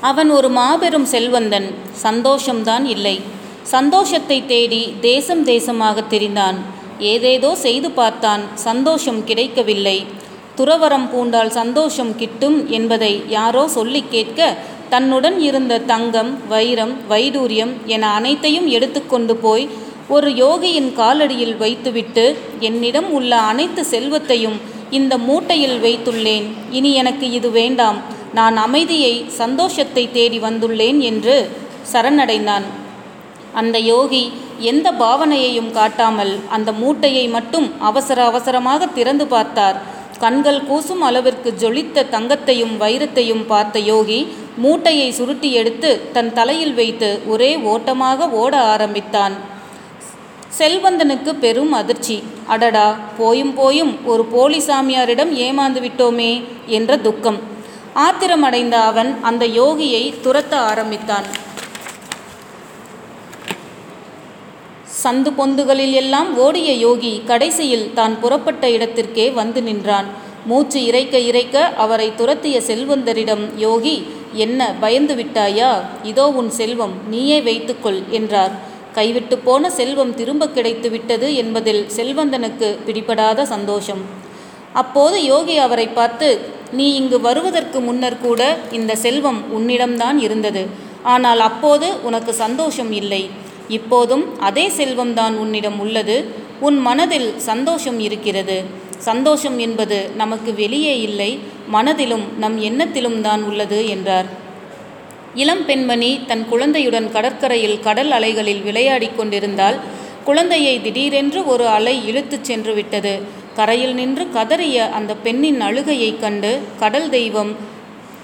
அவன் ஒரு மாபெரும் செல்வந்தன் சந்தோஷம்தான் இல்லை. சந்தோஷத்தை தேடி தேசம் தேசமாக திரிந்தான். ஏதேதோ செய்து பார்த்தான் சந்தோஷம் கிடைக்கவில்லை. துறவரம் பூண்டால் சந்தோஷம் கிட்டும் என்பதை யாரோ சொல்லி கேட்க தன்னுடன் இருந்த தங்கம் வைரம் வைடூரியம் என அனைத்தையும் எடுத்துக்கொண்டு போய் ஒரு யோகியின் காலடியில் வைத்துவிட்டு என்னிடம் உள்ள அனைத்து செல்வத்தையும் இந்த மூட்டையில் வைத்துள்ளேன். இனி எனக்கு இது வேண்டாம். நான் அமைதியை சந்தோஷத்தை தேடி வந்துள்ளேன் என்று சரணடைந்தான். அந்த யோகி எந்த பாவனையையும் காட்டாமல் அந்த மூட்டையை மட்டும் அவசர அவசரமாக திறந்து பார்த்தார். கண்கள் கூசும் அளவிற்கு ஜொலித்த தங்கத்தையும் வைரத்தையும் பார்த்த யோகி மூட்டையை சுருட்டி எடுத்து தன் தலையில் வைத்து ஒரே ஓட்டமாக ஓட ஆரம்பித்தான். செல்வந்தனுக்கு பெரும் அதிர்ச்சி. அடடா போயும் போயும் ஒரு போலி சாமியாரிடம் ஏமாந்து விட்டோமே என்ற துக்கம். ஆத்திரமடைந்த அவன் அந்த யோகியை துரத்த ஆரம்பித்தான். சந்து பொந்துகளில் எல்லாம் ஓடிய யோகி கடைசியில் தான் புறப்பட்ட இடத்திற்கே வந்து நின்றான். மூச்சு இறைக்க இறைக்க அவரை துரத்திய செல்வந்தரிடம் யோகி என்ன பயந்து விட்டாயா? இதோ உன் செல்வம் நீயே வைத்துக்கொள் என்றார். கைவிட்டு போன செல்வம் திரும்ப கிடைத்து விட்டது என்பதில் செல்வந்தனுக்கு பிடிபடாத சந்தோஷம். அப்போது யோகி அவரை பார்த்து நீ இங்கு வருவதற்கு முன்னர் கூட இந்த செல்வம் உன்னிடம்தான் இருந்தது. ஆனால் அப்போது உனக்கு சந்தோஷம் இல்லை. இப்போதும் அதே செல்வம்தான் உன்னிடம் உள்ளது. உன் மனதில் சந்தோஷம் இருக்கிறது. சந்தோஷம் என்பது நமக்கு வெளியே இல்லை. மனதிலும் நம் எண்ணத்திலும் தான் உள்ளது என்றார். இளம் பெண்மணி தன் குழந்தையுடன் கடற்கரையில் கடல் அலைகளில் விளையாடி கொண்டிருந்தால் குழந்தையை திடீரென்று ஒரு அலை இழுத்துச் சென்று விட்டது. கரையில் நின்று கதறிய அந்த பெண்ணின் அழுகையைக் கண்டு கடல் தெய்வம்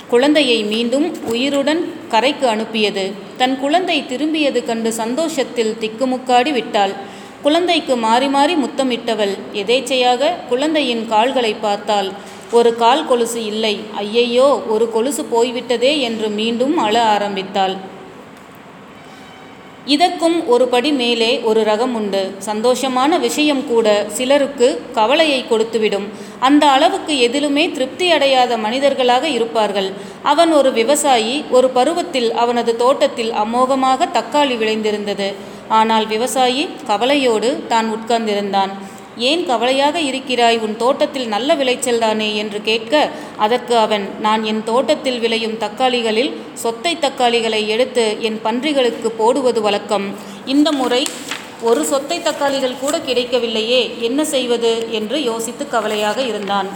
குழந்தையை மீண்டும் உயிருடன் கரைக்கு அனுப்பியது. தன் குழந்தை திரும்பியது கண்டு சந்தோஷத்தில் திக்குமுக்காடி விட்டாள். குழந்தைக்கு மாறி மாறி முத்தமிட்டவள். எதேச்சையாக குழந்தையின் கால்களை பார்த்தாள். ஒரு கால் கொலுசு இல்லை. ஐயையோ ஒரு கொலுசு போய்விட்டதே என்று மீண்டும் அழ ஆரம்பித்தாள். இதற்கும் ஒரு படி மேலே ஒரு ரகம் உண்டு. சந்தோஷமான விஷயம் கூட சிலருக்கு கவலையை கொடுத்துவிடும். அந்த அளவுக்கு எதிலுமே திருப்தி அடையாத மனிதர்களாக இருப்பார்கள். அவன் ஒரு விவசாயி ஒரு பருவத்தில் அவனது தோட்டத்தில் அமோகமாக தக்காளி விளைந்திருந்தது. ஆனால் விவசாயி கவலையோடு தான் உட்கார்ந்திருந்தான். ஏன் கவலையாக இருக்கிறாய்? உன் தோட்டத்தில் நல்ல விளைச்சல் தானே? என்று கேட்க அதற்கு அவன் நான் என் தோட்டத்தில் விளையும் தக்காளிகளில் சொத்தை தக்காளிகளை எடுத்து என் பன்றிகளுக்கு போடுவது வழக்கம். இந்த முறை ஒரு சொத்தை தக்காளிகள் கூட கிடைக்கவில்லையே என்ன செய்வது? என்று யோசித்து கவலையாக இருந்தான்.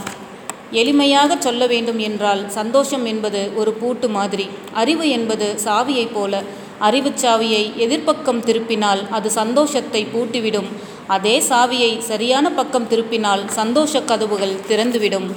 எளிமையாக சொல்ல வேண்டும் என்றால் சந்தோஷம் என்பது ஒரு பூட்டு மாதிரி. அறிவு என்பது சாவியைப் போல. அறிவுச் சாவியை எதிர்ப்பக்கம் திருப்பினால் அது சந்தோஷத்தை பூட்டிவிடும். அதே சாவியை சரியான பக்கம் திருப்பினால் சந்தோஷ கதவுகள் திறந்துவிடும்.